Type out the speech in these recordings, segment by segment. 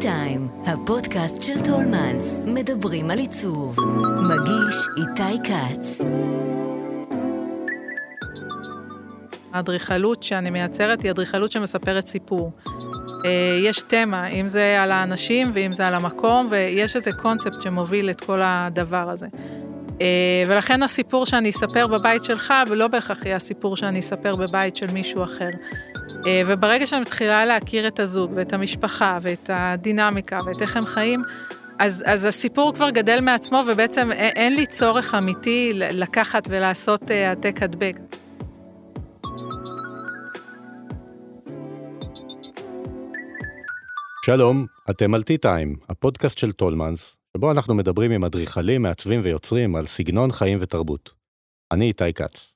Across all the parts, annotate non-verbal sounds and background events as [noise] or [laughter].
טיים, הפודקאסט של טולמנס, מדברים על עיצוב. מגיש איתי כץ. האדריכלות שאני מייצרת היא אדריכלות שמספרת סיפור. אה, יש תמה, אם זה על האנשים ואם זה על המקום, ויש איזה קונספט שמוביל את כל הדבר הזה. אה, ולכן הסיפור שאני אספר בבית שלך, ולא בהכרח יהיה הסיפור שאני אספר בבית של מישהו אחר. אה, וברגע שאני מתחילה להכיר את הזוג ואת המשפחה ואת הדינמיקה ואת איך הם חיים, אז, אז הסיפור כבר גדל מעצמו ובעצם אין לי צורך אמיתי לקחת ולעשות העתק הדבק. שלום, אתם על T-Time, הפודקאסט של טולמנס, שבו אנחנו מדברים עם אדריכלים, מעצבים ויוצרים על סגנון חיים ותרבות. אני איתי כץ.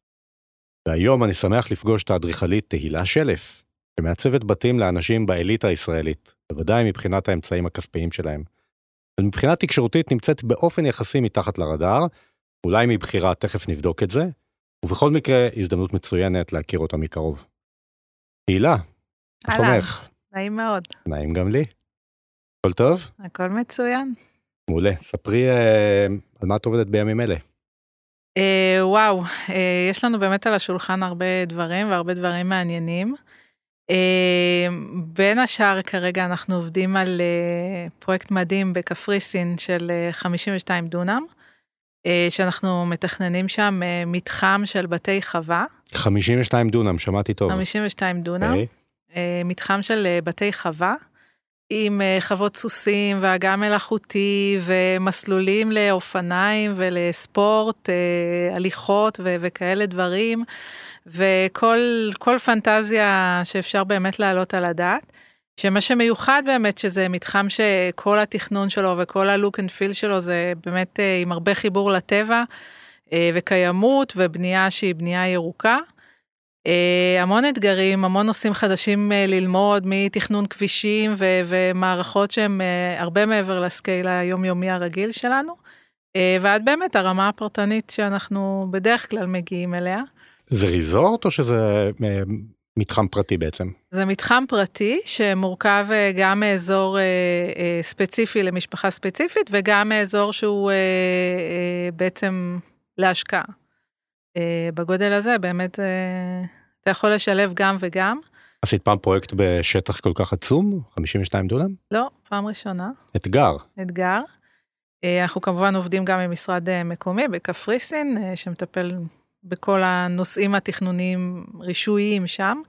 והיום אני שמח לפגוש את האדריכלית תהילה שלף, שמעצבת בתים לאנשים באליטה הישראלית, בוודאי מבחינת האמצעים הכספיים שלהם. ומבחינה תקשורתית נמצאת באופן יחסי מתחת לרדאר, אולי מבחירה תכף נבדוק את זה, ובכל מקרה הזדמנות מצוינת להכיר אותה מקרוב. תהילה, מה שלומך? נעים מאוד. נעים גם לי. הכל טוב? הכל מצוין. מעולה. ספרי אה, על מה את עובדת בימים אלה. אה, וואו, אה, יש לנו באמת על השולחן הרבה דברים והרבה דברים מעניינים. אה, בין השאר כרגע אנחנו עובדים על אה, פרויקט מדהים בקפריסין של אה, 52 דונם, אה, שאנחנו מתכננים שם אה, מתחם של בתי חווה. 52 דונם, שמעתי טוב. 52 דונם. Okay. אה, מתחם של אה, בתי חווה, עם אה, חוות סוסים ואגם מלאכותי ומסלולים לאופניים ולספורט, הליכות ו- וכאלה דברים, וכל פנטזיה שאפשר באמת להעלות על הדעת. שמה שמיוחד באמת שזה מתחם שכל התכנון שלו וכל ה look and feel שלו זה באמת עם הרבה חיבור לטבע וקיימות ובנייה שהיא בנייה ירוקה. אה, המון אתגרים, המון נושאים חדשים אה, ללמוד מתכנון כבישים ו- ומערכות שהם אה, הרבה מעבר ל scale היומיומי הרגיל שלנו, ועד באמת הרמה הפרטנית שאנחנו בדרך כלל מגיעים אליה. זה ריזורט או שזה מתחם פרטי בעצם? זה מתחם פרטי שמורכב גם מאזור ספציפי למשפחה ספציפית וגם מאזור שהוא בעצם להשקעה. Uh, בגודל הזה באמת uh, אתה יכול לשלב גם וגם. עשית פעם פרויקט בשטח כל כך עצום? 52 דונם? לא, פעם ראשונה. אתגר. אתגר. Uh, אנחנו כמובן עובדים גם עם משרד מקומי בקפריסין, שמטפל בכל הנושאים התכנוניים רישויים שם.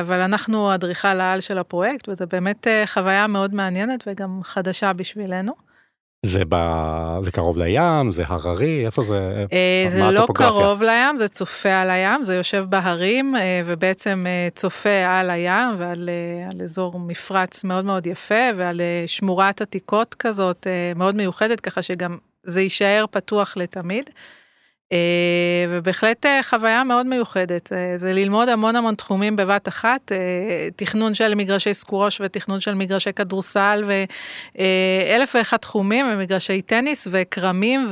אבל אנחנו אדריכל העל של הפרויקט, וזה באמת חוויה מאוד מעניינת וגם חדשה בשבילנו. זה, ב... זה קרוב לים, זה הררי, איפה זה? אה, זה לא קרוב לים, זה צופה על הים, זה יושב בהרים אה, ובעצם אה, צופה על הים ועל על אזור מפרץ מאוד מאוד יפה ועל שמורת עתיקות כזאת מאוד מיוחדת, ככה שגם זה יישאר פתוח לתמיד. אה, ובהחלט אה, חוויה מאוד מיוחדת, אה, זה ללמוד המון המון תחומים בבת אחת, תכנון של מגרשי סקווש ותכנון של מגרשי כדורסל ואלף ואחד תחומים ומגרשי טניס וכרמים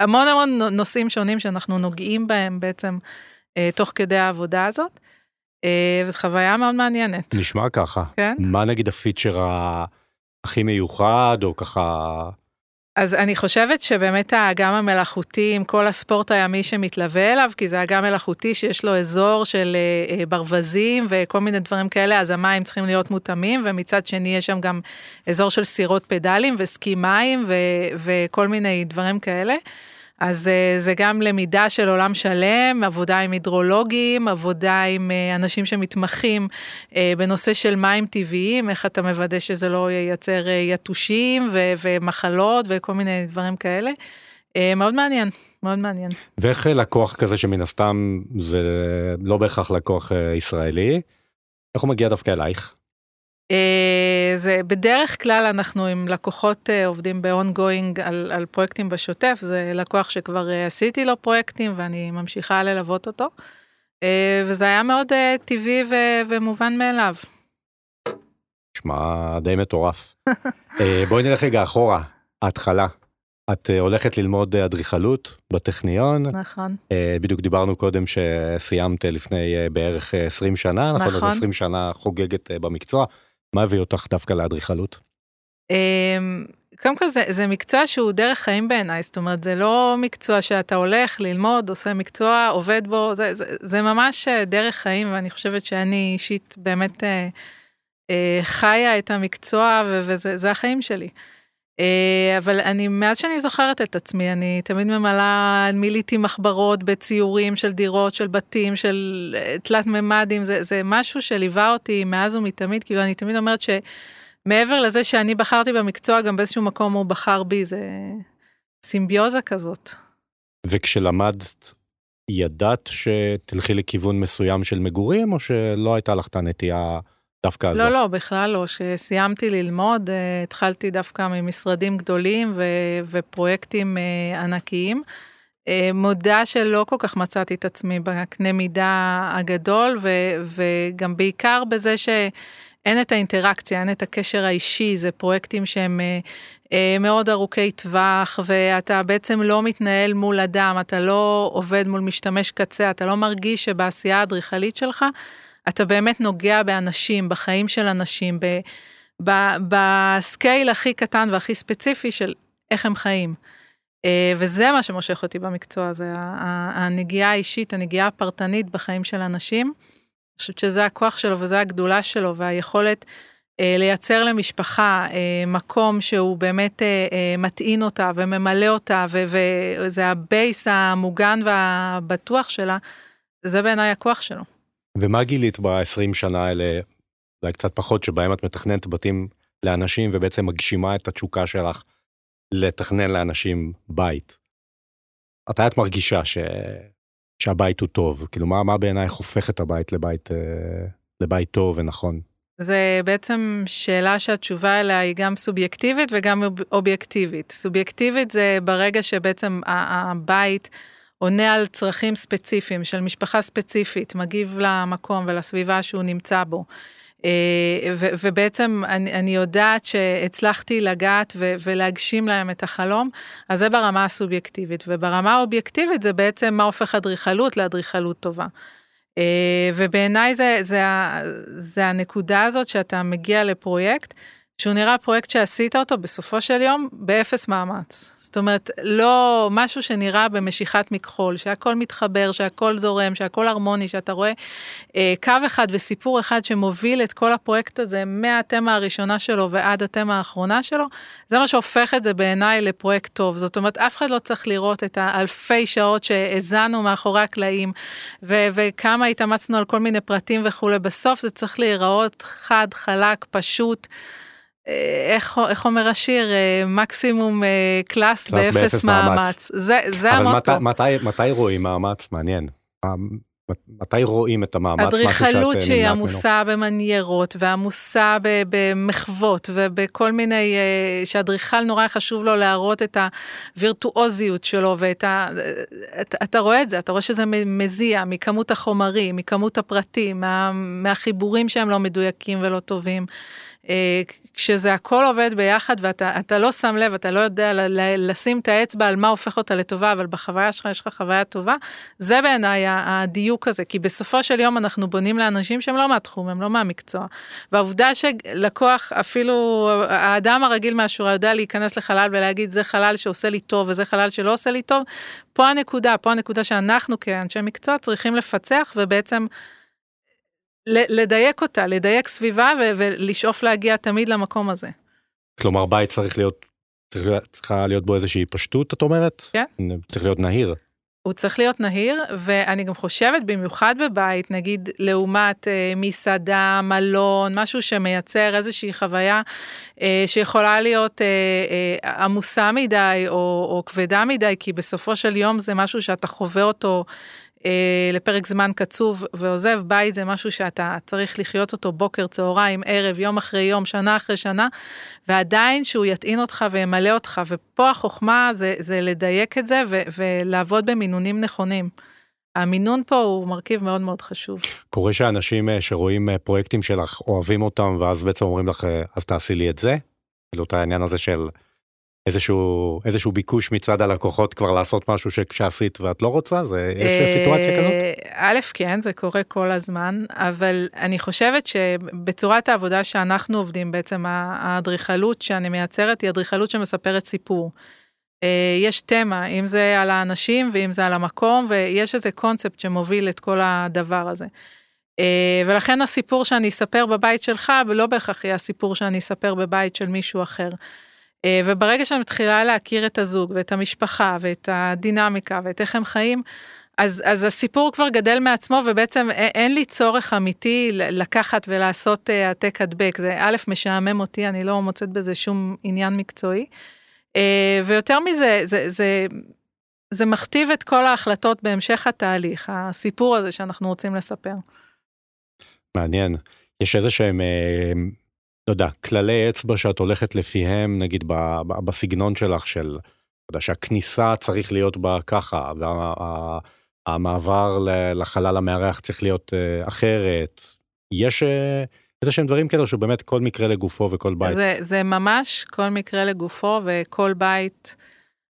והמון המון נושאים שונים שאנחנו נוגעים בהם בעצם תוך כדי העבודה הזאת. וזו חוויה מאוד מעניינת. נשמע ככה. כן? מה נגיד הפיצ'ר הכי מיוחד או ככה אז אני חושבת שבאמת האגם המלאכותי עם כל הספורט הימי שמתלווה אליו, כי זה אגם מלאכותי שיש לו אזור של אה, אה, ברווזים וכל מיני דברים כאלה, אז המים צריכים להיות מותאמים, ומצד שני יש שם גם אזור של סירות פדלים וסקי מים ו- וכל מיני דברים כאלה. אז אה, זה גם למידה של עולם שלם, עבודה עם הידרולוגים, עבודה עם אה, אנשים שמתמחים אה, בנושא של מים טבעיים, איך אתה מוודא שזה לא ייצר יתושים ומחלות וכל מיני דברים כאלה. מאוד מעניין. מאוד מעניין. ואיך לקוח כזה שמן הסתם זה לא בהכרח לקוח ישראלי, איך הוא מגיע דווקא אלייך? אה, זה בדרך כלל אנחנו עם לקוחות אה, עובדים ב-ongoing על, על פרויקטים בשוטף, זה לקוח שכבר אה, עשיתי לו פרויקטים ואני ממשיכה ללוות אותו. וזה היה מאוד טבעי ו- ומובן מאליו. נשמע די מטורף. [laughs] בואי נלך רגע אחורה, ההתחלה. את הולכת ללמוד אדריכלות בטכניון. נכון. בדיוק דיברנו קודם שסיימת לפני בערך 20 שנה, נכון? נכון. 20 שנה חוגגת במקצוע. מה הביא אותך דווקא לאדריכלות? אמ, קודם כל זה, זה מקצוע שהוא דרך חיים בעיניי, זאת אומרת זה לא מקצוע שאתה הולך ללמוד, עושה מקצוע, עובד בו, זה, זה, זה ממש אה, דרך חיים ואני חושבת שאני אישית באמת אה, אה, חיה את המקצוע ו, וזה החיים שלי. אה, אבל אני, מאז שאני זוכרת את עצמי, אני תמיד ממלאה, מילאתי מחברות בציורים של דירות, של בתים, של אה, תלת ממדים, זה, זה משהו שליווה אותי מאז ומתמיד, כאילו אני תמיד אומרת שמעבר לזה שאני בחרתי במקצוע, גם באיזשהו מקום הוא בחר בי, זה סימביוזה כזאת. וכשלמדת, ידעת שתלכי לכיוון מסוים של מגורים, או שלא הייתה לך את הנטייה? דווקא לא, לא, בכלל לא. כשסיימתי ללמוד, אה, התחלתי דווקא ממשרדים גדולים ו- ופרויקטים אה, ענקיים. אה, מודה שלא כל כך מצאתי את עצמי בקנה מידה הגדול, ו- וגם בעיקר בזה שאין את האינטראקציה, אין את הקשר האישי, זה פרויקטים שהם מאוד ארוכי טווח, ואתה בעצם לא מתנהל מול אדם, אתה לא עובד מול משתמש קצה, אתה לא מרגיש שבעשייה האדריכלית שלך, אתה באמת נוגע באנשים, בחיים של אנשים, ב scale הכי קטן והכי ספציפי של איך הם חיים. אה, וזה מה שמושך אותי במקצוע הזה, הנגיעה האישית, הנגיעה הפרטנית בחיים של אנשים. אני חושבת שזה הכוח שלו וזה הגדולה שלו והיכולת אה, לייצר למשפחה אה, מקום שהוא באמת מטעין אותה וממלא אותה וזה ה base המוגן והבטוח שלה, זה בעיניי הכוח שלו. ומה גילית ב-20 שנה האלה, אולי קצת פחות, שבהם את מתכננת בתים לאנשים ובעצם מגשימה את התשוקה שלך לתכנן לאנשים בית? מתי את מרגישה ש... שהבית הוא טוב? כאילו, מה, מה בעינייך הופך את הבית לבית, אה, לבית טוב ונכון? זה בעצם שאלה שהתשובה אליה היא גם סובייקטיבית וגם אובייקטיבית. סובייקטיבית זה ברגע שבעצם הבית... עונה על צרכים ספציפיים של משפחה ספציפית, מגיב למקום ולסביבה שהוא נמצא בו. אה, ובעצם אני, אני יודעת שהצלחתי לגעת ולהגשים להם את החלום, אז זה ברמה הסובייקטיבית, וברמה האובייקטיבית זה בעצם מה הופך אדריכלות לאדריכלות טובה. אה, ובעיניי זה, זה, זה הנקודה הזאת שאתה מגיע לפרויקט, שהוא נראה פרויקט שעשית אותו בסופו של יום באפס מאמץ. זאת אומרת, לא משהו שנראה במשיכת מכחול, שהכל מתחבר, שהכל זורם, שהכל הרמוני, שאתה רואה אה, קו אחד וסיפור אחד שמוביל את כל הפרויקט הזה מהתמה הראשונה שלו ועד התמה האחרונה שלו, זה מה שהופך את זה בעיניי לפרויקט טוב. זאת אומרת, אף אחד לא צריך לראות את האלפי שעות שהזענו מאחורי הקלעים, ו- וכמה התאמצנו על כל מיני פרטים וכולי, בסוף זה צריך להיראות חד, חלק, פשוט. איך, איך אומר השיר, אה, מקסימום אה, class, באפס מאמץ. זה, זה המוטו. אבל מתי, מתי, מתי רואים מאמץ? מעניין. מתי רואים את המאמץ? אדריכלות שהיא עמוסה במניירות ועמוסה במחוות ובכל מיני, שאדריכל נורא חשוב לו להראות את הווירטואוזיות שלו ואת ה... אתה, אתה רואה את זה, אתה רואה שזה מזיע מכמות החומרים, מכמות הפרטים, מה, מהחיבורים שהם לא מדויקים ולא טובים. אה, כשזה הכל עובד ביחד ואתה לא שם לב, אתה לא יודע לשים את האצבע על מה הופך אותה לטובה, אבל בחוויה שלך יש לך חוויה טובה, זה בעיניי הדיוק הזה, כי בסופו של יום אנחנו בונים לאנשים שהם לא מהתחום, הם לא מהמקצוע. והעובדה שלקוח, אפילו האדם הרגיל מהשורה יודע להיכנס לחלל ולהגיד זה חלל שעושה לי טוב וזה חלל שלא עושה לי טוב, פה הנקודה, פה הנקודה שאנחנו כאנשי מקצוע צריכים לפצח ובעצם לדייק אותה, לדייק סביבה ולשאוף להגיע תמיד למקום הזה. כלומר בית צריך להיות, צריך, צריכה להיות בו איזושהי פשטות את אומרת? כן. צריך להיות נהיר. הוא צריך להיות נהיר ואני גם חושבת במיוחד בבית נגיד לעומת אה, מסעדה מלון משהו שמייצר איזושהי חוויה אה, שיכולה להיות אה, אה, עמוסה מדי או, או כבדה מדי כי בסופו של יום זה משהו שאתה חווה אותו לפרק זמן קצוב ועוזב בית זה משהו שאתה צריך לחיות אותו בוקר, צהריים, ערב, יום אחרי יום, שנה אחרי שנה, ועדיין שהוא יטעין אותך וימלא אותך, ופה החוכמה זה, זה לדייק את זה ו, ולעבוד במינונים נכונים. המינון פה הוא מרכיב מאוד מאוד חשוב. קורה שאנשים אה, שרואים אה, פרויקטים שלך אוהבים אותם ואז בעצם אומרים לך אז תעשי לי את זה? כאילו את העניין הזה של איזשהו איזשהו ביקוש מצד הלקוחות כבר לעשות משהו שכשעשית ואת לא רוצה זה יש סיטואציה כזאת? א' כן זה קורה כל הזמן אבל אני חושבת שבצורת העבודה שאנחנו עובדים בעצם האדריכלות שאני מייצרת היא אדריכלות שמספרת סיפור. יש תמה אם זה על האנשים ואם זה על המקום ויש איזה קונספט שמוביל את כל הדבר הזה. ולכן הסיפור שאני אספר בבית שלך ולא בהכרח יהיה הסיפור שאני אספר בבית של מישהו אחר. אה, וברגע שאני מתחילה להכיר את הזוג ואת המשפחה ואת הדינמיקה ואת איך הם חיים, אז, אז הסיפור כבר גדל מעצמו ובעצם אין לי צורך אמיתי לקחת ולעשות אה, העתק הדבק, זה א', משעמם אותי, אני לא מוצאת בזה שום עניין מקצועי. אה, ויותר מזה, זה, זה, זה מכתיב את כל ההחלטות בהמשך התהליך, הסיפור הזה שאנחנו רוצים לספר. מעניין. יש איזה שהם לא יודע, כללי אצבע שאת הולכת לפיהם, נגיד בסגנון שלך של, יודע, שהכניסה צריך להיות בה ככה, והמעבר לחלל המארח צריך להיות אה, אחרת. יש אה, איזה שהם דברים כאלו שבאמת כל מקרה לגופו וכל בית. זה, זה ממש כל מקרה לגופו וכל בית.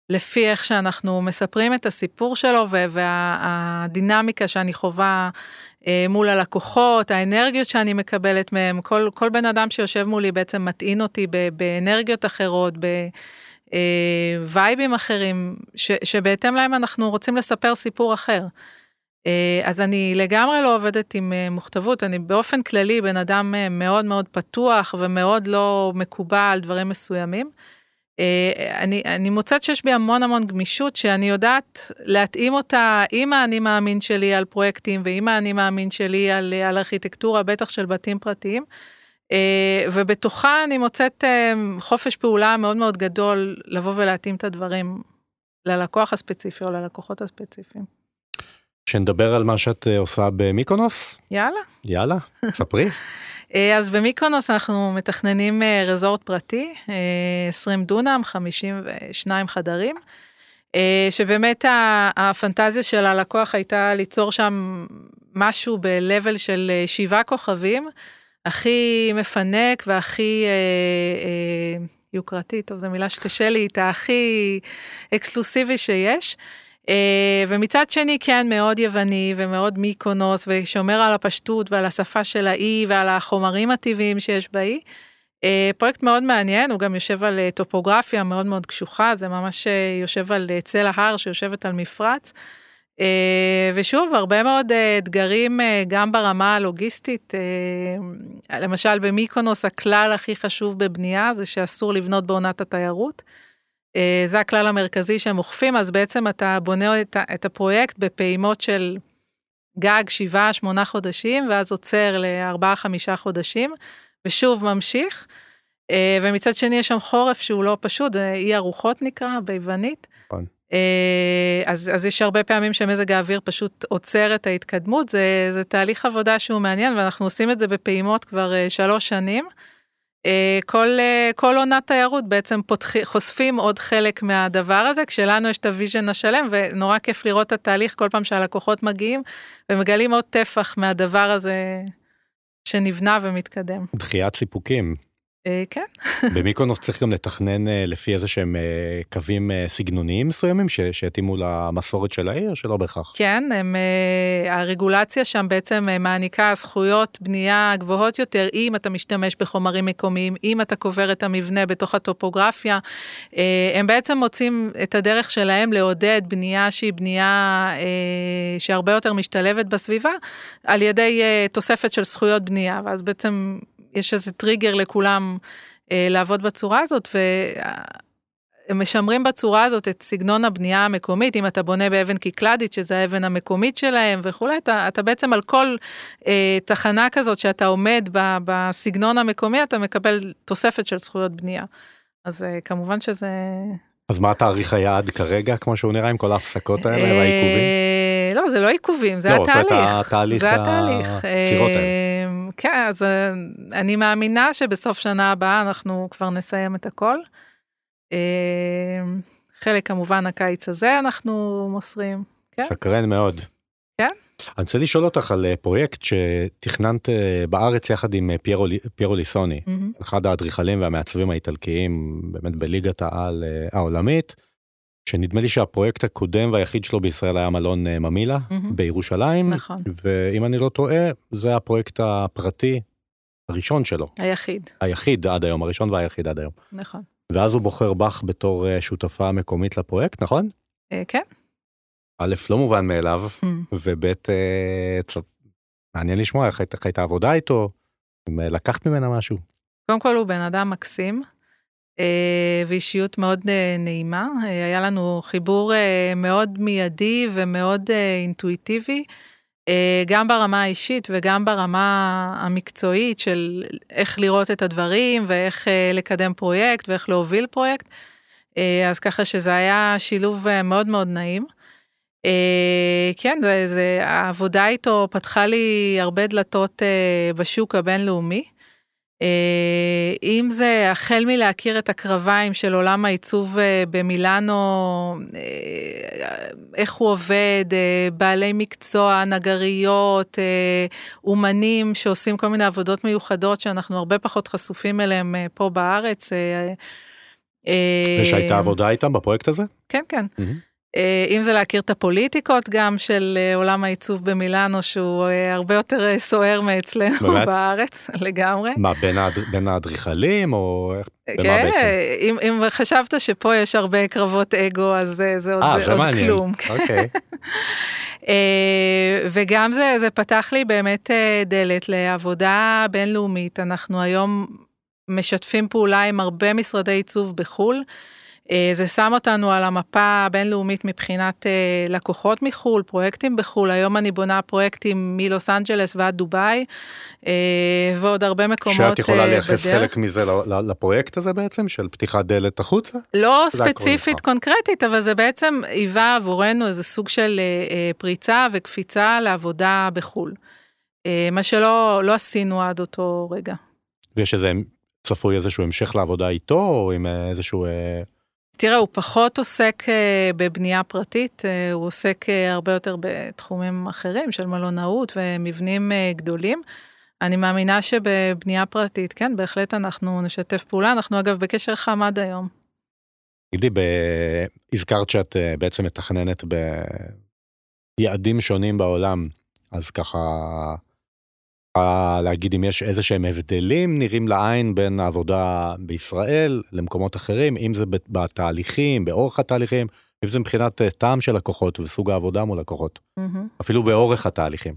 לפי איך שאנחנו מספרים את הסיפור שלו והדינמיקה שאני חווה מול הלקוחות, האנרגיות שאני מקבלת מהם, כל, כל בן אדם שיושב מולי בעצם מטעין אותי באנרגיות אחרות, בווייבים אה, אחרים, ש, שבהתאם להם אנחנו רוצים לספר סיפור אחר. אה, אז אני לגמרי לא עובדת עם מוכתבות, אני באופן כללי בן אדם מאוד מאוד פתוח ומאוד לא מקובע על דברים מסוימים. אה, אני, אני מוצאת שיש בי המון המון גמישות שאני יודעת להתאים אותה עם האני מאמין שלי על פרויקטים ועם האני מאמין שלי על, על ארכיטקטורה, בטח של בתים פרטיים. אה, ובתוכה אני מוצאת אה, חופש פעולה מאוד מאוד גדול לבוא ולהתאים את הדברים ללקוח הספציפי או ללקוחות הספציפיים. שנדבר על מה שאת עושה במיקונוס? יאללה. יאללה, ספרי. [laughs] אה, אז במיקונוס אנחנו מתכננים אה, רזורט פרטי, 20 אה, דונם, 52 חדרים, שבאמת הפנטזיה של הלקוח הייתה ליצור שם משהו ב-level של שבעה כוכבים, הכי מפנק והכי יוקרתי, טוב זו מילה שקשה לי איתה, הכי אקסקלוסיבי שיש. Uh, ומצד שני כן מאוד יווני ומאוד מיקונוס ושומר על הפשטות ועל השפה של האי ועל החומרים הטבעיים שיש באי. Uh, פרויקט מאוד מעניין, הוא גם יושב על uh, טופוגרפיה מאוד מאוד קשוחה, זה ממש יושב על צל ההר שיושבת על מפרץ. ושוב, הרבה מאוד אתגרים גם ברמה הלוגיסטית, למשל במיקונוס הכלל הכי חשוב בבנייה זה שאסור לבנות בעונת התיירות. אה, זה הכלל המרכזי שהם אוכפים, אז בעצם אתה בונה את, את הפרויקט בפעימות של גג 7-8 חודשים, ואז עוצר ל-4-5 חודשים, ושוב ממשיך. אה, ומצד שני יש שם חורף שהוא לא פשוט, זה איי הרוחות נקרא, ביוונית. נכון. אה, אז, אז יש הרבה פעמים שמזג האוויר פשוט עוצר את ההתקדמות, זה, זה תהליך עבודה שהוא מעניין, ואנחנו עושים את זה בפעימות כבר שלוש שנים. אה, כל, אה, כל עונת תיירות בעצם פותח, חושפים עוד חלק מהדבר הזה, כשלנו יש את ה vision השלם, ונורא כיף לראות את התהליך כל פעם שהלקוחות מגיעים, ומגלים עוד טפח מהדבר הזה שנבנה ומתקדם. דחיית סיפוקים. אה, כן. [laughs] במיקונוס צריך גם לתכנן אה, לפי איזה שהם אה, קווים סגנוניים מסוימים שיתאימו למסורת של העיר, שלא בהכרח. כן, הם, הרגולציה שם בעצם מעניקה זכויות בנייה גבוהות יותר, אם אתה משתמש בחומרים מקומיים, אם אתה קובר את המבנה בתוך הטופוגרפיה. הם בעצם מוצאים את הדרך שלהם לעודד בנייה שהיא בנייה שהרבה יותר משתלבת בסביבה, על ידי תוספת של זכויות בנייה, ואז בעצם יש איזה טריגר לכולם אה, לעבוד בצורה הזאת, והם משמרים בצורה הזאת את סגנון הבנייה המקומית, אם אתה בונה באבן קיקלדית, שזה האבן המקומית שלהם וכולי, אתה, אתה בעצם על כל אה, תחנה כזאת שאתה עומד ב, בסגנון המקומי, אתה מקבל תוספת של זכויות בנייה. אז אה, כמובן שזה... אז מה תאריך היעד כרגע, כמו שהוא נראה, עם כל ההפסקות האלה והעיכובים? אה, לא, זה לא עיכובים, זה לא, התהליך. לא, התהליך, זה התהליך. הצירות האלה. כן, אז אה, אני מאמינה שבסוף שנה הבאה אנחנו כבר נסיים את הכל. אה, חלק כמובן הקיץ הזה אנחנו מוסרים. כן? סקרן מאוד. כן? אני רוצה לשאול אותך על אה, פרויקט שתכננת אה, בארץ יחד עם אה, פיירו, פיירו ליסוני, מהמם. אחד האדריכלים והמעצבים האיטלקיים באמת בליגת העל העולמית, שנדמה לי שהפרויקט הקודם והיחיד שלו בישראל היה מלון ממילה מהמם. בירושלים, נכון, ואם אני לא טועה זה הפרויקט הפרטי הראשון שלו, היחיד, היחיד עד היום, הראשון והיחיד עד היום. נכון. ואז הוא בוחר בך בתור אה, שותפה מקומית לפרויקט, נכון? אה, כן. א', לא מובן מאליו. וב', אה, מעניין לשמוע איך הייתה- עבודה איתו, אם אה, לקחת ממנה משהו. קודם כל הוא בן אדם מקסים, אה, ואישיות מאוד אה, נעימה. אה, היה לנו חיבור אה, מאוד מיידי ומאוד אה, אינטואיטיבי, אה, גם ברמה האישית וגם ברמה המקצועית של איך לראות את הדברים ואיך אה, לקדם פרויקט ואיך להוביל פרויקט. אה, אז ככה שזה היה שילוב אה, מאוד מאוד נעים. אה, כן, זה, זה, העבודה איתו פתחה לי הרבה דלתות אה, בשוק הבינלאומי. אה, אם זה החל מלהכיר את הקרביים של עולם העיצוב אה, במילאנו, אה, איך הוא עובד, בעלי מקצוע, נגריות, אומנים שעושים כל מיני עבודות מיוחדות שאנחנו הרבה פחות חשופים אליהם פה בארץ. ושהייתה עבודה איתם בפרויקט הזה? כן, כן. מהמם. אה, אם זה להכיר את הפוליטיקות גם של אה, עולם העיצוב במילאנו, שהוא אה, הרבה יותר סוער מאצלנו באמת? בארץ, לגמרי. מה, בין האד- בין האדריכלים, או במה כן, בעצם? אם, אם חשבת שפה יש הרבה קרבות אגו, אז אה, זה עוד, אה, זה עוד מעניין. כלום. אוקיי. [laughs] וגם זה, זה פתח לי באמת דלת לעבודה בינלאומית. אנחנו היום משתפים פעולה עם הרבה משרדי עיצוב בחו"ל. אה, זה שם אותנו על המפה הבינלאומית מבחינת אה, לקוחות מחו"ל, פרויקטים בחו"ל. היום אני בונה פרויקטים מלוס אנג'לס ועד דובאי, אה, ועוד הרבה מקומות שאת יכולה לייחס בדרך. חלק מזה לפרויקט הזה בעצם, של פתיחת דלת החוצה? לא ספציפית. קונקרטית, אבל זה בעצם היווה עבורנו איזה סוג של פריצה וקפיצה לעבודה בחו"ל. מה שלא לא עשינו עד אותו רגע. ויש איזה, צפוי איזשהו המשך לעבודה איתו, או עם איזשהו... אה, תראה, הוא פחות עוסק אה, בבנייה פרטית, אה, הוא עוסק אה, הרבה יותר בתחומים אחרים של מלונאות ומבנים גדולים. אני מאמינה שבבנייה פרטית, כן, בהחלט אנחנו נשתף פעולה. אנחנו אגב בקשר חם עד היום. תגידי. הזכרת שאת בעצם מתכננת ביעדים שונים בעולם, אז ככה, להגיד אם יש איזה שהם הבדלים נראים לעין בין העבודה בישראל למקומות אחרים, אם זה בת- בתהליכים, באורך התהליכים, אם זה מבחינת אה, טעם של לקוחות וסוג העבודה מול לקוחות, מהמם. אפילו באורך התהליכים.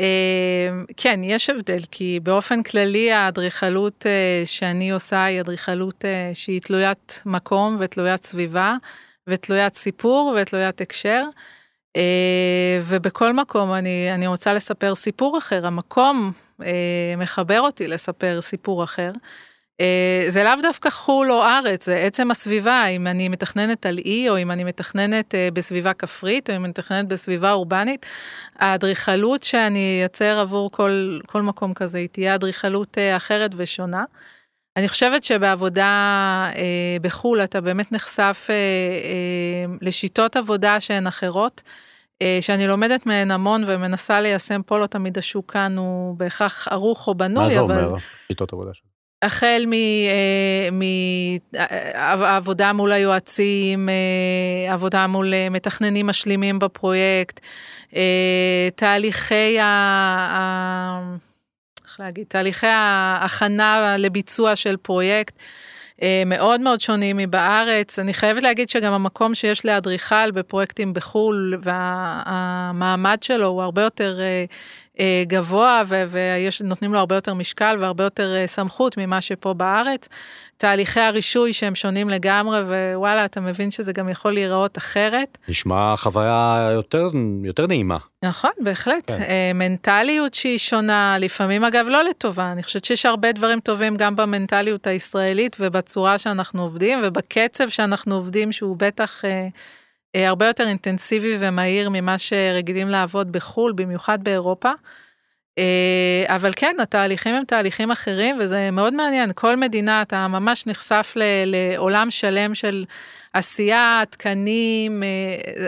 אה, כן, יש הבדל, כי באופן כללי האדריכלות אה, שאני עושה היא אדריכלות אה, שהיא תלוית מקום ותלוית סביבה ותלוית סיפור ותלוית הקשר. אה, ובכל מקום אני, אני רוצה לספר סיפור אחר, המקום אה, מחבר אותי לספר סיפור אחר. אה, זה לאו דווקא חו"ל או ארץ, זה עצם הסביבה, אם אני מתכננת על אי, או אם אני מתכננת בסביבה כפרית, או אם אני מתכננת בסביבה אורבנית, האדריכלות שאני אייצר עבור כל, כל מקום כזה, היא תהיה אדריכלות אחרת ושונה. אני חושבת שבעבודה אה, בחו"ל אתה באמת נחשף אה, אה, לשיטות עבודה שהן אחרות, אה, שאני לומדת מהן המון ומנסה ליישם פה, לא תמיד השוק כאן הוא בהכרח ערוך או בנוי, מה זה אבל... אומר, שיטות עבודה שלך? החל מעבודה מול היועצים, אה, עבודה מול אה, מתכננים משלימים בפרויקט, אה, תהליכי ה... איך להגיד, תהליכי ההכנה לביצוע של פרויקט. אה, מאוד מאוד שונים מבארץ. אני חייבת להגיד שגם המקום שיש לאדריכל בפרויקטים בחו"ל והמעמד שלו הוא הרבה יותר אה, גבוה ונותנים לו הרבה יותר משקל והרבה יותר אה, סמכות ממה שפה בארץ. תהליכי הרישוי שהם שונים לגמרי ווואלה אתה מבין שזה גם יכול להיראות אחרת. נשמע חוויה יותר, יותר נעימה. נכון, בהחלט. כן. כן. מנטליות שהיא שונה, לפעמים אגב לא לטובה, אני חושבת שיש הרבה דברים טובים גם במנטליות הישראלית ובצורה שאנחנו עובדים ובקצב שאנחנו עובדים שהוא בטח אה, אה, הרבה יותר אינטנסיבי ומהיר ממה שרגילים לעבוד בחו"ל, במיוחד באירופה. אבל כן, התהליכים הם תהליכים אחרים, וזה מאוד מעניין. כל מדינה, אתה ממש נחשף לעולם שלם של עשייה, תקנים,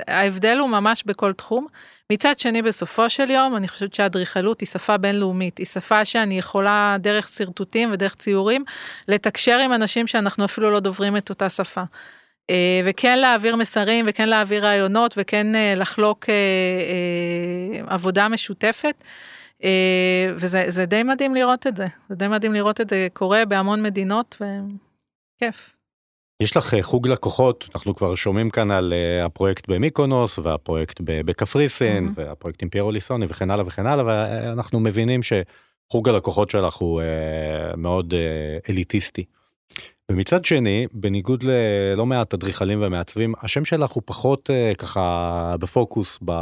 ההבדל הוא ממש בכל תחום. מצד שני, בסופו של יום, אני חושבת שהאדריכלות היא שפה בינלאומית, היא שפה שאני יכולה דרך שרטוטים ודרך ציורים לתקשר עם אנשים שאנחנו אפילו לא דוברים את אותה שפה. אה, וכן להעביר מסרים וכן להעביר רעיונות וכן אה, לחלוק אה, עבודה משותפת. וזה די מדהים לראות את זה, זה די מדהים לראות את זה קורה בהמון מדינות וכיף. יש לך חוג לקוחות, אנחנו כבר שומעים כאן על הפרויקט במיקונוס והפרויקט בקפריסין mm-hmm. והפרויקט עם פיירו ליסוני וכן הלאה וכן הלאה ואנחנו מבינים שחוג הלקוחות שלך הוא מאוד אליטיסטי. ומצד שני, בניגוד ללא מעט אדריכלים ומעצבים, השם שלך הוא פחות uh, ככה בפוקוס ב,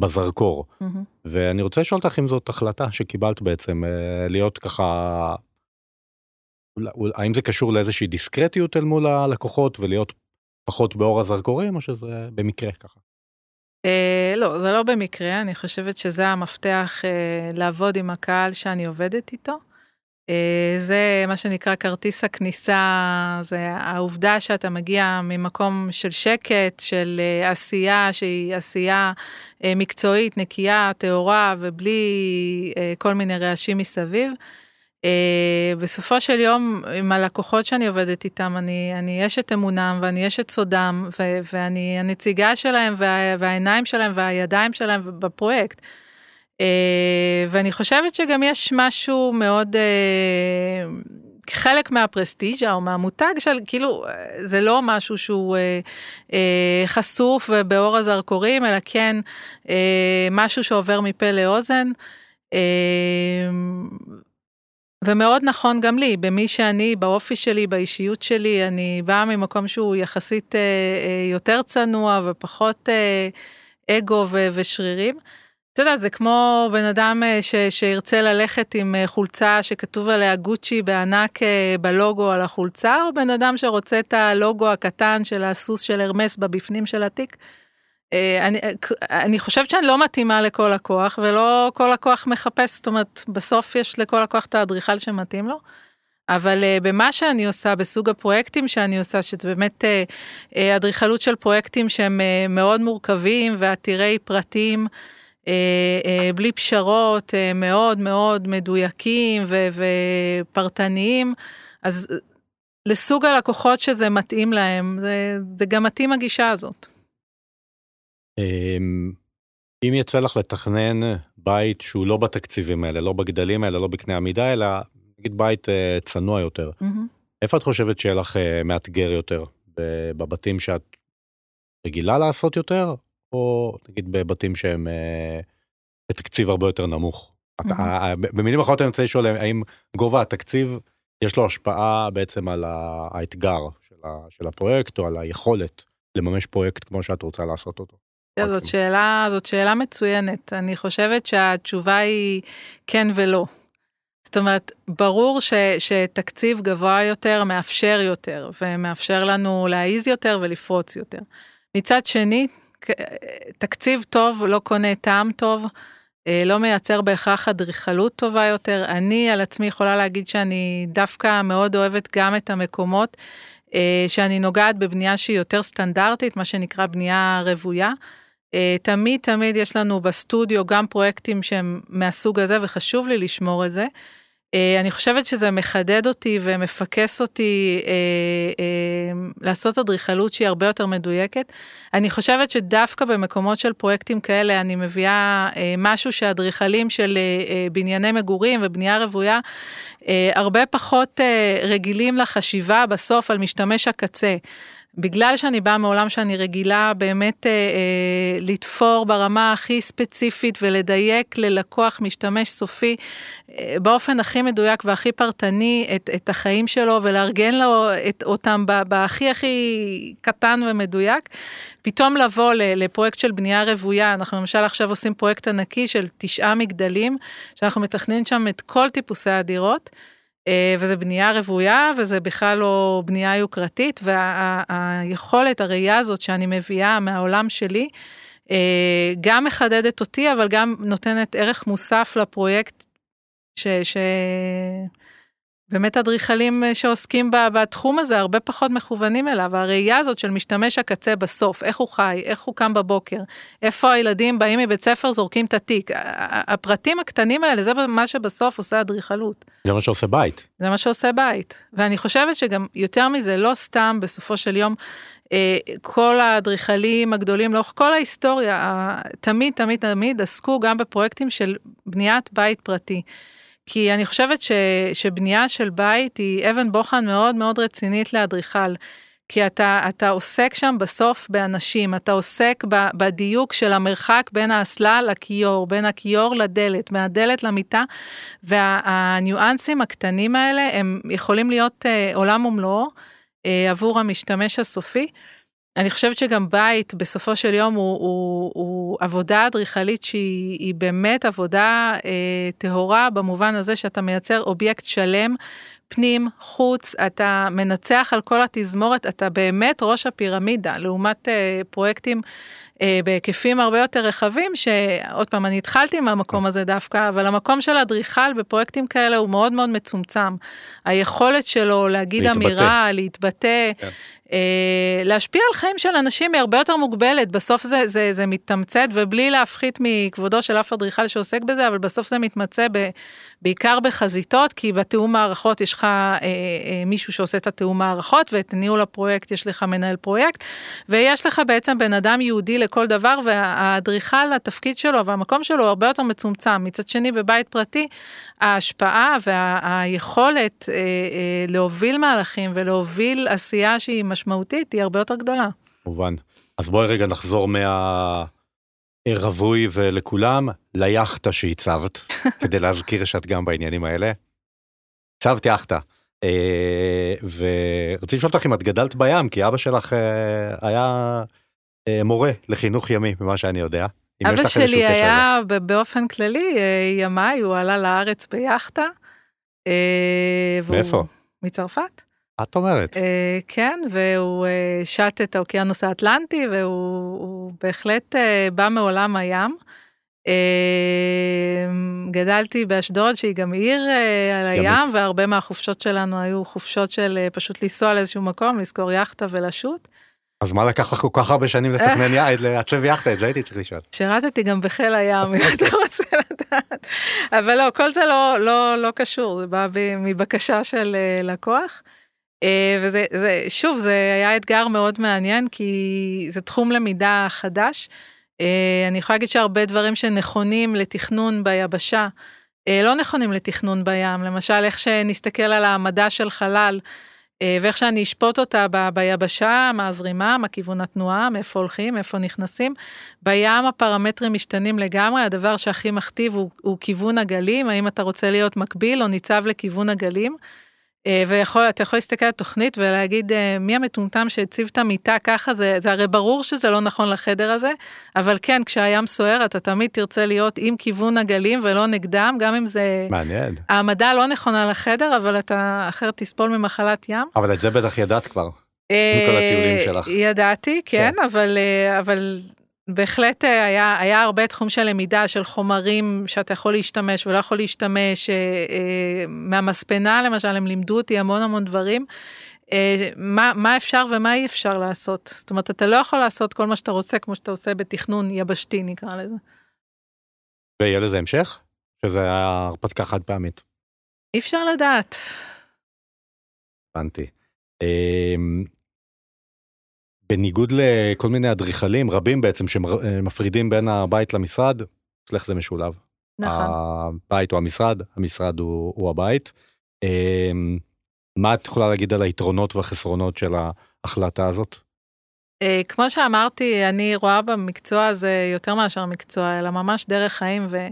בזרקור. Mm-hmm. ואני רוצה לשאול אותך אם זאת החלטה שקיבלת בעצם, uh, להיות ככה, האם זה קשור לאיזושהי דיסקרטיות אל מול הלקוחות ולהיות פחות באור הזרקורים, או שזה במקרה ככה? Uh, לא, זה לא במקרה, אני חושבת שזה המפתח uh, לעבוד עם הקהל שאני עובדת איתו. אה, זה מה שנקרא כרטיס הכניסה, זה העובדה שאתה מגיע ממקום של שקט, של אה, עשייה שהיא עשייה אה, מקצועית, נקייה, טהורה ובלי כל מיני רעשים מסביב. בסופו של יום, עם הלקוחות שאני עובדת איתם, אני, אני אשת אמונם ואני אשת סודם, ואני הנציגה שלהם וה, והעיניים שלהם והידיים שלהם בפרויקט. אה, ואני חושבת שגם יש משהו מאוד, אה, חלק מהפרסטיג'ה או מהמותג של כאילו זה לא משהו שהוא אה, חשוף ובאור הזרקורים אלא כן משהו שעובר מפה לאוזן. ומאוד נכון גם לי, במי שאני, באופי שלי, באישיות שלי, אני באה ממקום שהוא יחסית יותר צנוע ופחות אגו ושרירים. את יודעת, זה כמו בן אדם אה, ש, שירצה ללכת עם אה, חולצה שכתוב עליה גוצ'י בענק אה, בלוגו על החולצה, או בן אדם שרוצה את הלוגו הקטן של הסוס של הרמס בבפנים של התיק. אני, אני חושבת שאני לא מתאימה לכל לקוח, ולא כל לקוח מחפש, זאת אומרת, בסוף יש לכל לקוח את האדריכל שמתאים לו. אבל במה שאני עושה, בסוג הפרויקטים שאני עושה, שזה באמת אדריכלות של פרויקטים שהם מאוד מורכבים ועתירי פרטים, בלי פשרות, אה, מאוד מאוד מדויקים ופרטניים, אז לסוג הלקוחות שזה מתאים להם, זה, זה גם מתאים הגישה הזאת. אמ, אם יצא לך לתכנן בית שהוא לא בתקציבים האלה, לא בגדלים האלה, לא בקנה המידה, אלא נגיד בית צנוע יותר, mm-hmm. איפה את חושבת שיהיה לך מאתגר יותר? בבתים שאת רגילה לעשות יותר, או נגיד בבתים שהם אה, בתקציב הרבה יותר נמוך. במילים אחרות אני רוצה לשאול האם גובה התקציב יש לו השפעה בעצם על האתגר של הפרויקט או על היכולת לממש פרויקט כמו שאת רוצה לעשות אותו. זאת שאלה, זאת שאלה מצוינת. אני חושבת שהתשובה היא כן ולא. זאת אומרת, ברור ש, שתקציב גבוה יותר מאפשר יותר, ומאפשר לנו להעיז יותר ולפרוץ יותר. מצד שני, תקציב טוב לא קונה טעם טוב, אה, לא מייצר בהכרח אדריכלות טובה יותר. אני על עצמי יכולה להגיד שאני דווקא מאוד אוהבת גם את המקומות אה, שאני נוגעת בבנייה שהיא יותר סטנדרטית, מה שנקרא בנייה רוויה. אה, תמיד תמיד יש לנו בסטודיו גם פרויקטים שהם מהסוג הזה וחשוב לי לשמור את זה. אה, אני חושבת שזה מחדד אותי ומפקס אותי אה, אה, לעשות אדריכלות שהיא הרבה יותר מדויקת. אני חושבת שדווקא במקומות של פרויקטים כאלה אני מביאה אה, משהו שאדריכלים של אה, אה, בנייני מגורים ובנייה רוויה אה, הרבה פחות אה, רגילים לחשיבה בסוף על משתמש הקצה. בגלל שאני באה מעולם שאני רגילה באמת אה, אה, לתפור ברמה הכי ספציפית ולדייק ללקוח משתמש סופי אה, באופן הכי מדויק והכי פרטני את, את החיים שלו ולארגן לו את, אותם בהכי הכי קטן ומדויק, פתאום לבוא לפרויקט של בנייה רוויה, אנחנו למשל עכשיו עושים פרויקט ענקי של תשעה מגדלים, שאנחנו מתכננים שם את כל טיפוסי הדירות. אה, וזה בנייה רוויה וזה בכלל לא בנייה יוקרתית והיכולת, וה, הראייה הזאת שאני מביאה מהעולם שלי, גם מחדדת אותי, אבל גם נותנת ערך מוסף לפרויקט, ש... ש... באמת אדריכלים אה, שעוסקים בתחום הזה הרבה פחות מכוונים אליו, הראייה הזאת של משתמש הקצה בסוף, איך הוא חי, איך הוא קם בבוקר, איפה הילדים באים מבית ספר זורקים את התיק, הפרטים הקטנים האלה זה מה שבסוף עושה אדריכלות. זה מה שעושה בית. זה מה שעושה בית, ואני חושבת שגם יותר מזה, לא סתם בסופו של יום, אה, כל האדריכלים הגדולים לאורך כל ההיסטוריה, תמיד תמיד תמיד עסקו גם בפרויקטים של בניית בית פרטי. כי אני חושבת ש, שבנייה של בית היא אבן בוחן מאוד מאוד רצינית לאדריכל. כי אתה, אתה עוסק שם בסוף באנשים, אתה עוסק ב, בדיוק של המרחק בין האסלה לכיור, בין הכיור לדלת, מהדלת למיטה, והניואנסים הקטנים האלה הם יכולים להיות אה, עולם ומלואו אה, עבור המשתמש הסופי. אני חושבת שגם בית בסופו של יום הוא, הוא, הוא עבודה אדריכלית שהיא באמת עבודה אה, טהורה במובן הזה שאתה מייצר אובייקט שלם, פנים, חוץ, אתה מנצח על כל התזמורת, אתה באמת ראש הפירמידה, לעומת אה, פרויקטים אה, בהיקפים הרבה יותר רחבים, שעוד פעם, אני התחלתי מהמקום הזה דווקא, אבל המקום של אדריכל בפרויקטים כאלה הוא מאוד מאוד מצומצם. היכולת שלו להגיד להתבטא. אמירה, להתבטא, כן. אה, להשפיע על חיים של אנשים היא הרבה יותר מוגבלת, בסוף זה, זה, זה מתמצת, ובלי להפחית מכבודו של אף אדריכל שעוסק בזה, אבל בסוף זה מתמצא ב, בעיקר בחזיתות, כי בתיאום מערכות יש לך אה, אה, מישהו שעושה את התיאום מערכות, ואת ניהול הפרויקט יש לך מנהל פרויקט, ויש לך בעצם בן אדם יהודי לכל דבר, והאדריכל, התפקיד שלו והמקום שלו הוא הרבה יותר מצומצם. מצד שני, בבית פרטי, ההשפעה והיכולת וה, אה, אה, להוביל מהלכים ולהוביל עשייה שהיא משמעותית, היא הרבה יותר גדולה. מובן. אז בואי רגע נחזור מה... רווי ולכולם, ליאכטה שהצבת, [laughs] כדי להזכיר שאת גם בעניינים האלה. הצבת יאכטה. אה, ורציתי לשאול אותך אם את גדלת בים, כי אבא שלך אה, היה אה, מורה לחינוך ימי, ממה שאני יודע. אבא שלי היה באופן כללי ימאי, הוא עלה לארץ ביאכטה. מאיפה? מצרפת. את אומרת. כן, והוא שט את האוקיינוס האטלנטי, והוא בהחלט בא מעולם הים. גדלתי באשדוד שהיא גם עיר על הים והרבה מהחופשות שלנו היו חופשות של פשוט לנסוע לאיזשהו מקום לזכור יאכטה ולשוט. אז מה לקח לך כל כך הרבה שנים לתכנן יעד, [laughs] לעצב יאכטה, את זה הייתי צריך לשאול. שירתתי גם בחיל הים, אם אתה רוצה לדעת. אבל לא, כל זה לא, לא, לא קשור, זה בא מבקשה של אה, לקוח. אה, וזה, זה, שוב, זה היה אתגר מאוד מעניין, כי זה תחום למידה חדש. אה, אני יכולה להגיד שהרבה דברים שנכונים לתכנון ביבשה, לא נכונים לתכנון בים. למשל, איך שנסתכל על העמדה של חלל, אה, ואיך שאני אשפוט אותה ב, ביבשה, מה הזרימה, מה כיוון התנועה, מאיפה הולכים, מאיפה נכנסים. בים הפרמטרים משתנים לגמרי, הדבר שהכי מכתיב הוא, הוא כיוון הגלים, האם אתה רוצה להיות מקביל או ניצב לכיוון הגלים. אה, ואתה יכול להסתכל על תוכנית ולהגיד אה, מי המטומטם שהציב את המיטה ככה, זה, זה הרי ברור שזה לא נכון לחדר הזה, אבל כן, כשהים סוער אתה תמיד תרצה להיות עם כיוון הגלים ולא נגדם, גם אם זה... מעניין. העמדה לא נכונה לחדר, אבל אתה אחרת תסבול ממחלת ים. אבל את זה בטח ידעת כבר. מכל הטיולים שלך. ידעתי, כן, כן. אבל, אבל בהחלט אה, היה, היה הרבה תחום של למידה של חומרים שאתה יכול להשתמש ולא יכול להשתמש, אה, אה, מהמספנה למשל, הם לימדו אותי המון המון דברים. מה, מה אפשר ומה אי אפשר לעשות. זאת אומרת, אתה לא יכול לעשות כל מה שאתה רוצה כמו שאתה עושה בתכנון יבשתי נקרא לזה. ויהיה לזה המשך? שזה היה הרפתקה חד פעמית. אי אפשר לדעת. הבנתי. בניגוד לכל מיני אדריכלים רבים בעצם שמפרידים בין הבית למשרד, אצלך זה משולב. נכון. הבית הוא המשרד, המשרד הוא, הוא הבית. אמ, מה את יכולה להגיד על היתרונות והחסרונות של ההחלטה הזאת? אה, כמו שאמרתי, אני רואה במקצוע הזה יותר מאשר מקצוע, אלא ממש דרך חיים, וזה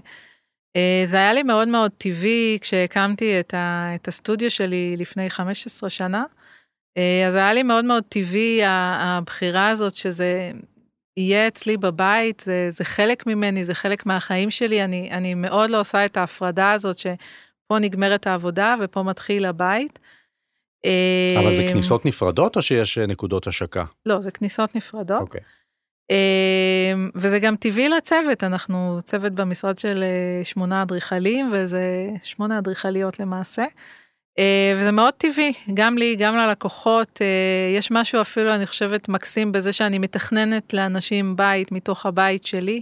אה, היה לי מאוד מאוד טבעי כשהקמתי את, ה, את הסטודיו שלי לפני 15 שנה. אה, אז היה לי מאוד מאוד טבעי הבחירה הזאת שזה יהיה אצלי בבית, זה, זה חלק ממני, זה חלק מהחיים שלי, אני, אני מאוד לא עושה את ההפרדה הזאת שפה נגמרת העבודה ופה מתחיל הבית. אבל זה אה, כניסות נפרדות או שיש אה, נקודות השקה? לא, זה כניסות נפרדות. אוקיי. Okay. וזה גם טבעי לצוות, אנחנו צוות במשרד של שמונה אדריכלים, וזה שמונה אדריכליות למעשה. וזה מאוד טבעי, גם לי, גם ללקוחות. יש משהו אפילו, אני חושבת, מקסים בזה שאני מתכננת לאנשים בית מתוך הבית שלי.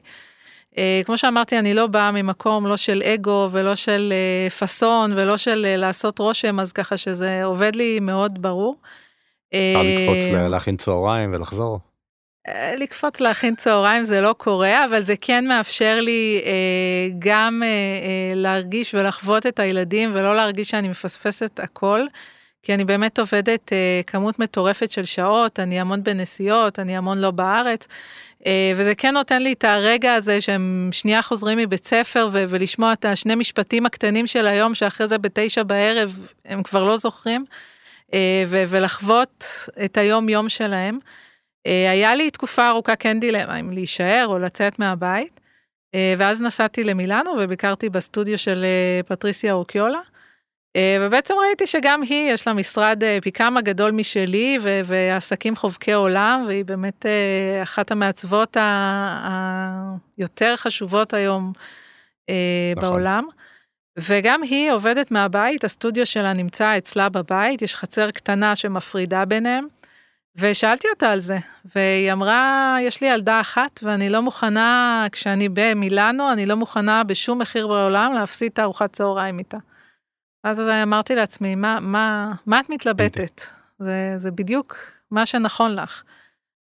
Uh, כמו שאמרתי, אני לא באה ממקום לא של אגו ולא של פאסון ולא של לעשות רושם, אז ככה שזה עובד לי מאוד ברור. אפשר לקפוץ להכין צהריים ולחזור. לקפוץ להכין צהריים זה לא קורה, אבל זה כן מאפשר לי uh, גם uh, uh, להרגיש ולחוות את הילדים ולא להרגיש שאני מפספסת הכל. כי אני באמת עובדת uh, כמות מטורפת של שעות, אני המון בנסיעות, אני המון לא בארץ, uh, וזה כן נותן לי את הרגע הזה שהם שנייה חוזרים מבית ספר ו- ולשמוע את השני משפטים הקטנים של היום, שאחרי זה בתשע בערב הם כבר לא זוכרים, uh, ו- ולחוות את היום-יום שלהם. Uh, היה לי תקופה ארוכה כן דילמה אם להישאר או לצאת מהבית, uh, ואז נסעתי למילאנו וביקרתי בסטודיו של uh, פטריסיה אורקיולה. אה, ובעצם ראיתי שגם היא, יש לה משרד אה, פי כמה גדול משלי, ועסקים חובקי עולם, והיא באמת אה, אחת המעצבות היותר חשובות היום נכון. בעולם. וגם היא עובדת מהבית, הסטודיו שלה נמצא אצלה בבית, יש חצר קטנה שמפרידה ביניהם. ושאלתי אותה על זה, והיא אמרה, יש לי ילדה אחת ואני לא מוכנה, כשאני במילאנו, אני לא מוכנה בשום מחיר בעולם להפסיד את הארוחת צהריים איתה. אז אמרתי לעצמי, מה, מה, מה את מתלבטת? זה, זה בדיוק מה שנכון לך.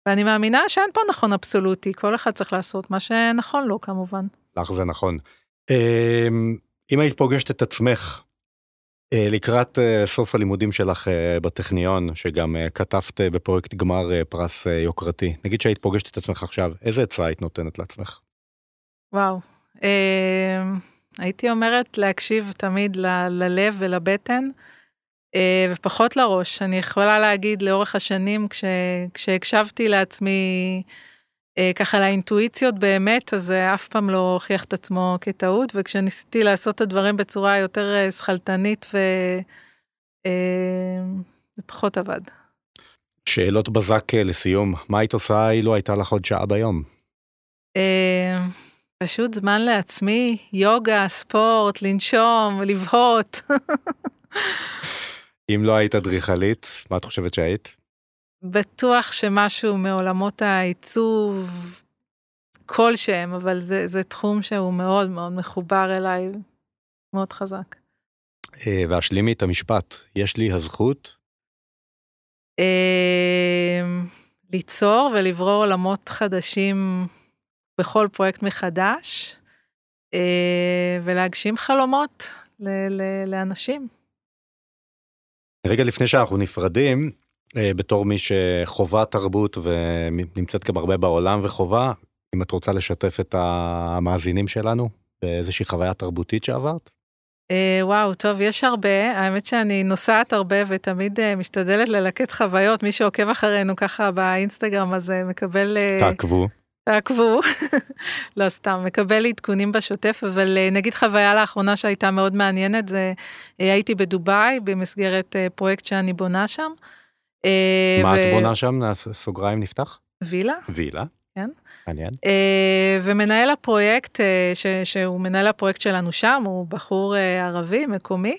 ואני מאמינה שאין פה נכון אבסולוטי, כל אחד צריך לעשות מה שנכון לו כמובן. לך זה נכון. אמ, אם היית פוגשת את עצמך לקראת אה, סוף הלימודים שלך אה, בטכניון, שגם כתבת בפרויקט גמר פרס יוקרתי, נגיד שהיית פוגשת את עצמך עכשיו, איזה עצה היית נותנת לעצמך? וואו. אמ, הייתי אומרת להקשיב תמיד ל- ללב ולבטן, אה, ופחות לראש. אני יכולה להגיד לאורך השנים, כש, כשהקשבתי לעצמי אה, ככה לאינטואיציות באמת, אז זה אף פעם לא הוכיח את עצמו כטעות, וכשניסיתי לעשות את הדברים בצורה יותר אה, שכלתנית, ו... זה פחות עבד. שאלות בזק לסיום, מה היית עושה אילו הייתה לך עוד שעה ביום? פשוט זמן לעצמי, יוגה, ספורט, לנשום, לבהות. [laughs] אם לא היית אדריכלית, מה את חושבת שהיית? בטוח שמשהו מעולמות העיצוב כלשהם, אבל זה, זה תחום שהוא מאוד מאוד מחובר אליי, מאוד חזק. אה, והשלימי את המשפט, יש לי הזכות? אה, ליצור ולברוא עולמות חדשים בכל פרויקט מחדש, אה, ולהגשים חלומות לאנשים. רגע לפני שאנחנו נפרדים, בתור מי שחווה תרבות ונמצאת גם הרבה בעולם וחובה, אם את רוצה לשתף את המאזינים שלנו באיזושהי חוויה תרבותית שעברת? Uh, וואו, טוב, יש הרבה. האמת שאני נוסעת הרבה ותמיד uh, משתדלת ללקט חוויות. מי שעוקב אחרינו ככה באינסטגרם הזה מקבל... תעקבו. תעקבו, [laughs] לא סתם, מקבל עדכונים בשוטף, אבל אה, נגיד חוויה לאחרונה שהייתה מאוד מעניינת, זה אה, הייתי בדובאי במסגרת אה, פרויקט שאני בונה שם. מה ו... את בונה שם? סוגריים נפתח? וילה. וילה. כן. מעניין. ומנהל הפרויקט, ש, שהוא מנהל הפרויקט שלנו שם, הוא בחור ערבי, מקומי.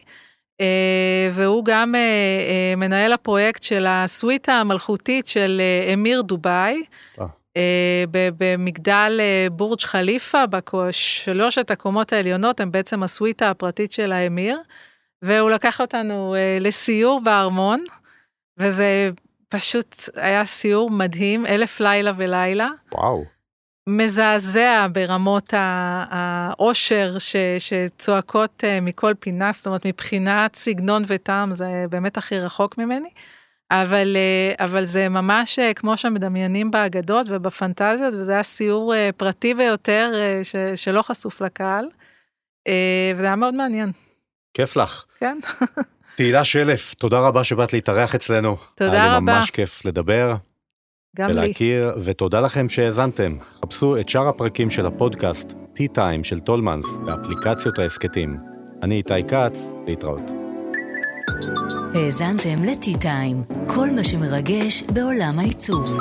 והוא גם מנהל הפרויקט של הסוויטה המלכותית של אמיר דובאי. אה, במגדל אה, בורג' חליפה, בשלושת הקומות העליונות הם בעצם הסוויטה הפרטית של האמיר, והוא לקח אותנו אה, לסיור בארמון, וזה פשוט היה סיור מדהים, אלף לילה ולילה. וואו. מזעזע ברמות העושר שצועקות מכל פינה, זאת אומרת מבחינת סגנון וטעם זה באמת הכי רחוק ממני. אבל, אה, אבל זה ממש אה, כמו שמדמיינים באגדות ובפנטזיות, וזה היה סיור אה, פרטי ביותר ש, שלא חשוף לקהל, וזה היה מאוד מעניין. כיף לך. כן. [laughs] תהילה שלף, תודה רבה שבאת להתארח אצלנו. תודה רבה. היה לי ממש כיף לדבר. גם ולהכיר, לי. ותודה לכם שהאזנתם. חפשו את שאר הפרקים של הפודקאסט, T-Time של טולמנס, באפליקציות ההסכתים. אני איתי כץ, להתראות. האזנתם לטי-טיים, כל מה שמרגש בעולם העיצוב.